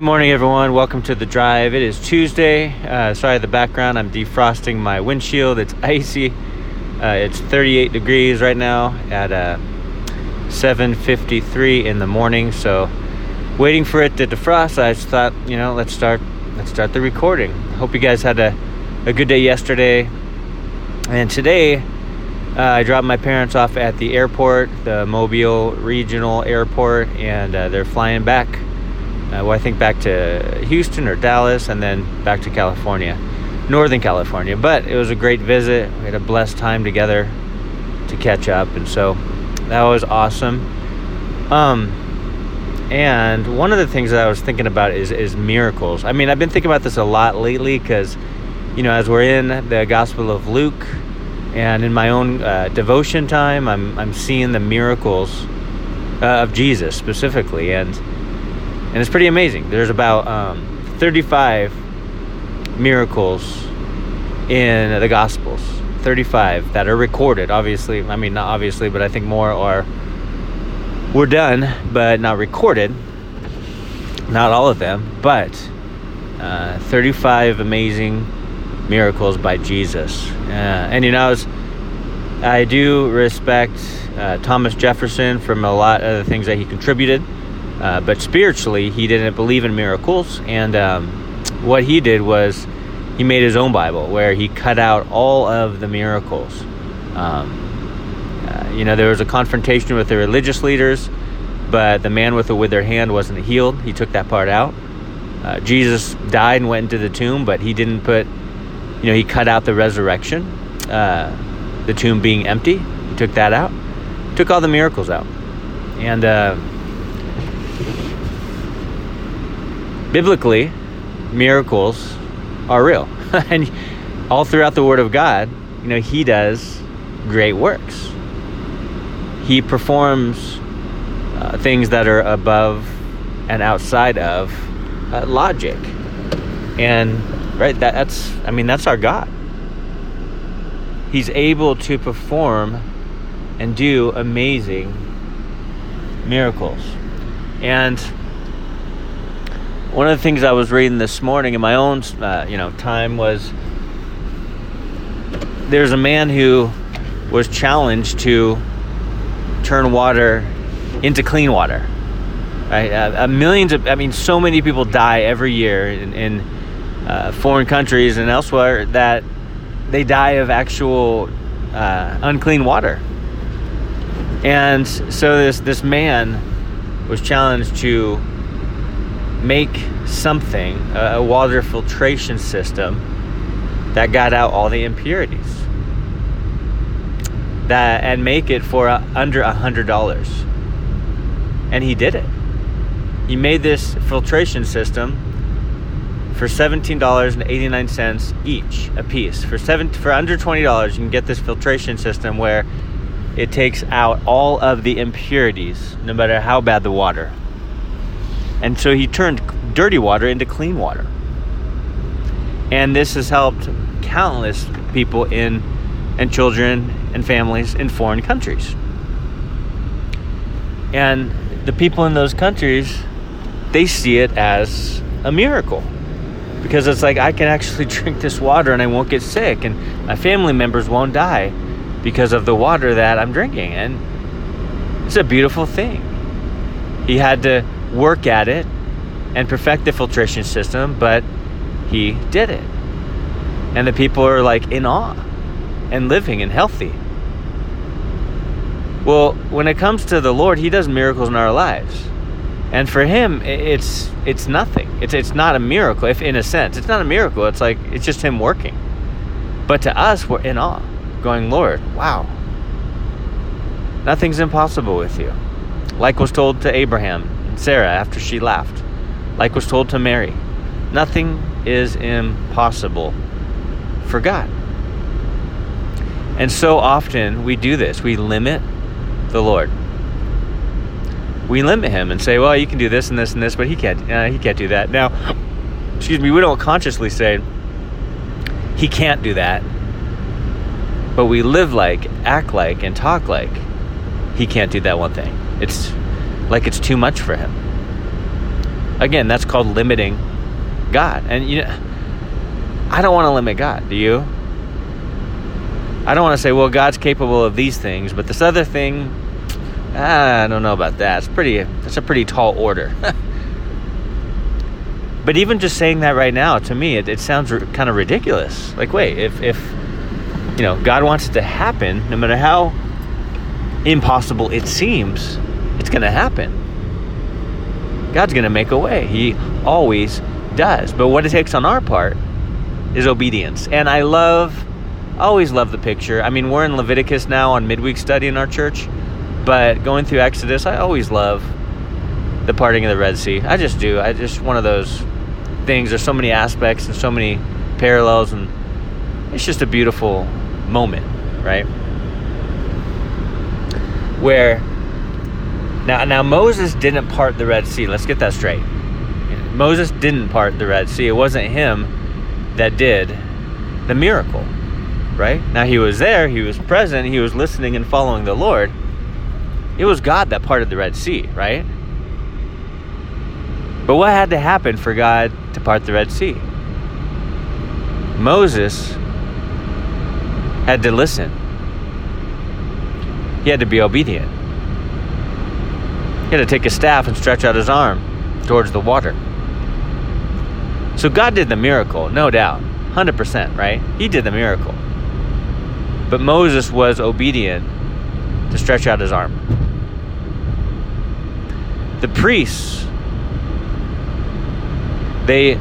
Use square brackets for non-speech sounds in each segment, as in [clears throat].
Good morning, everyone. Welcome to the drive. It is Tuesday. Uh, sorry, the background. I'm defrosting my windshield. It's [laughs] icy. Uh, it's 38 degrees right now at uh, 7:53 in the morning. So, waiting for it to defrost. I just thought, you know, let's start. Let's start the recording. Hope you guys had a, a good day yesterday. And today, uh, I dropped my parents off at the airport, the Mobile Regional Airport, and uh, they're flying back uh, well, I think back to Houston or Dallas, and then back to California, Northern California. But it was a great visit. We had a blessed time together to catch up, and so that was awesome. Um, and one of the things that I was thinking about is is miracles. I mean, I've been thinking about this a lot lately because, you know, as we're in the Gospel of Luke, and in my own uh, devotion time, I'm I'm seeing the miracles uh, of Jesus specifically, and and it's pretty amazing. There's about um, 35 miracles in the Gospels, 35 that are recorded. Obviously, I mean not obviously, but I think more are were done, but not recorded. Not all of them, but uh, 35 amazing miracles by Jesus. Uh, and you know, I, was, I do respect uh, Thomas Jefferson from a lot of the things that he contributed. Uh, but spiritually, he didn't believe in miracles. And um, what he did was he made his own Bible where he cut out all of the miracles. Um, uh, you know, there was a confrontation with the religious leaders, but the man with the withered hand wasn't healed. He took that part out. Uh, Jesus died and went into the tomb, but he didn't put, you know, he cut out the resurrection, uh, the tomb being empty. He took that out, took all the miracles out. And, uh, biblically, miracles are real. [laughs] and all throughout the Word of God, you know, He does great works. He performs uh, things that are above and outside of uh, logic. And, right, that, that's, I mean, that's our God. He's able to perform and do amazing miracles. And one of the things I was reading this morning in my own, uh, you know, time was there's a man who was challenged to turn water into clean water. Right, uh, uh, millions of, I mean, so many people die every year in, in uh, foreign countries and elsewhere that they die of actual uh, unclean water. And so this this man was challenged to make something, a, water filtration system that got out all the impurities. That and make it for a, under a hundred dollars. And he did it. He made this filtration system for seventeen dollars and eighty nine cents each a piece. For seven for under twenty dollars, you can get this filtration system where it takes out all of the impurities, no matter how bad the water. And so he turned dirty water into clean water. And this has helped countless people in and children and families in foreign countries. And the people in those countries, they see it as a miracle. Because it's like I can actually [laughs] drink this water and I won't get sick and my family members won't die because of the water that I'm drinking. And it's a beautiful thing. He had to work at it and perfect the filtration system, but he did it. And the people are like in awe and living and healthy. Well, when it comes to the Lord, he does miracles in our lives. And for him, it's it's nothing. It's it's not a miracle if in a sense. It's not a miracle. It's like it's just him working. But to us, we're in awe, going, "Lord, wow. Nothing's impossible with you." Like was told to Abraham Sarah after she laughed, like was told to Mary. Nothing is impossible for God. And so often we do this. We limit the Lord. We limit him and say, "Well, you can do this and this and this, but he can't. Uh, he can't do that." Now, [clears throat] excuse me. We don't consciously say he can't do that, but we live like, act like, and talk like he can't do that one thing. It's like it's too much for him. Again, that's called limiting God. And you know, I don't want to limit God. Do you? I don't want to say, well, God's capable of these things, but this other thing, I don't know about that. It's pretty. That's a pretty tall order. [laughs] but even just saying that right now, to me, it, it sounds r- kind of ridiculous. Like, wait, if if you know God wants it to happen, no matter how impossible it seems, it's going to happen. God's going to make a way. He always does. But what it takes on our part is obedience. And I love, always love the picture. I mean, we're in Leviticus now on midweek study in our church, but going through Exodus, I always love the parting of the Red Sea. I just do. I just one of those things. There's so many aspects and so many parallels, and it's just a beautiful moment, right? Where now, now Moses didn't part the Red Sea. Let's get that straight. Moses didn't part the Red Sea. It wasn't him that did the miracle, right? Now he was there, he was present, he was listening and following the Lord. It was God that parted the Red Sea, right? But what had to happen for God to part the Red Sea? Moses had to listen. He had to be obedient. He had to take his staff and stretch out his arm towards the water. So God did the miracle, no doubt. 100%, right? He did the miracle. But Moses was obedient to stretch out his arm. The priests, they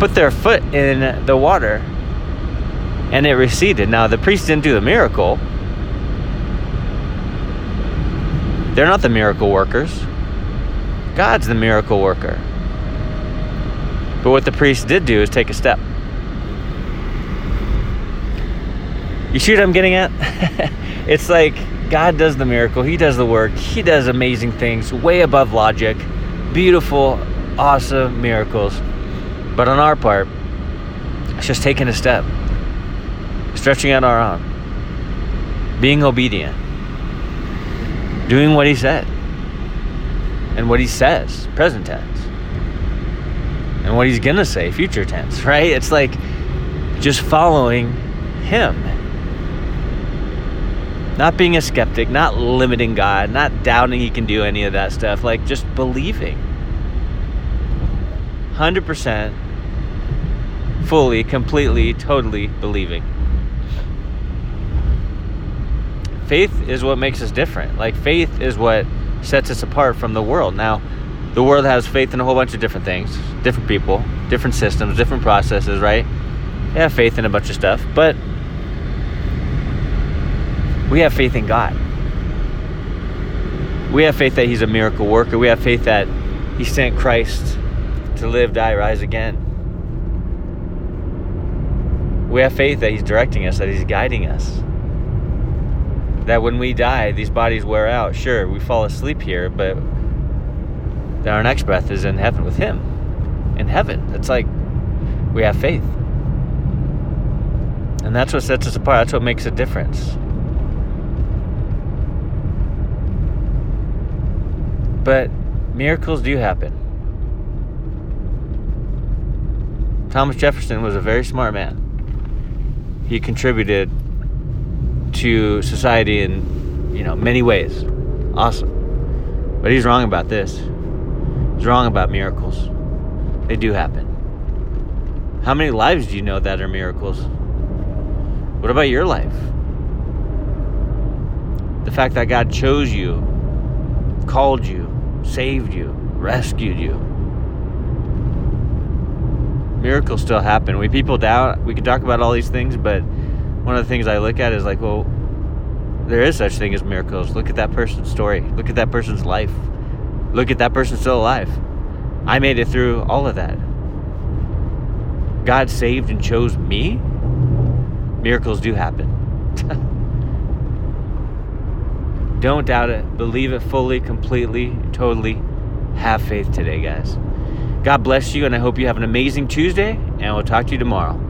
put their foot in the water and it receded. Now, the priests didn't do the miracle, They're not the miracle workers. God's the miracle worker. But what the priest did do is take a step. You see what I'm getting at? [laughs] it's like God does the miracle, He does the work, He does amazing things way above logic, beautiful, awesome miracles. But on our part, it's just taking a step, stretching out our arm, being obedient doing what he said and what he says, present tense, and what he's gonna say, future tense, [laughs] right? It's like just following him. Not being a skeptic, not limiting God, not doubting he can do any of that stuff, like just believing. 100% fully, completely, totally believing faith is what makes us different. Like faith is what sets us apart from the world. Now, the world has faith in a whole bunch of different things, different people, different systems, different processes, right? They have faith in a bunch of stuff, but we have faith in God. We have faith that He's a miracle worker. We have faith that He sent Christ to live, die, rise again. We have faith that He's directing us, that He's guiding us that when we die, these bodies wear out. Sure, we fall asleep here, but our next breath is in heaven with Him. In heaven. It's like we have faith. And that's what sets us apart. That's what makes a difference. But miracles do happen. Thomas Jefferson was a very smart man. He contributed to society in you know many ways. Awesome. But he's wrong about this. He's wrong about miracles. They do happen. How many lives do you know that are miracles? What about your life? The fact that God chose you, called you, saved you, rescued you. Miracles still happen. We people doubt. We can talk about all these things, but one of the things I look at is like, well, there is such thing as miracles. Look at that person's story. Look at that person's life. Look at that person still alive. I made it through all of that. God saved and chose me. Miracles do happen. [laughs] Don't doubt it. Believe it fully, completely, totally. Have faith today, guys. God bless you, and I hope you have an amazing Tuesday, and we'll talk to you tomorrow.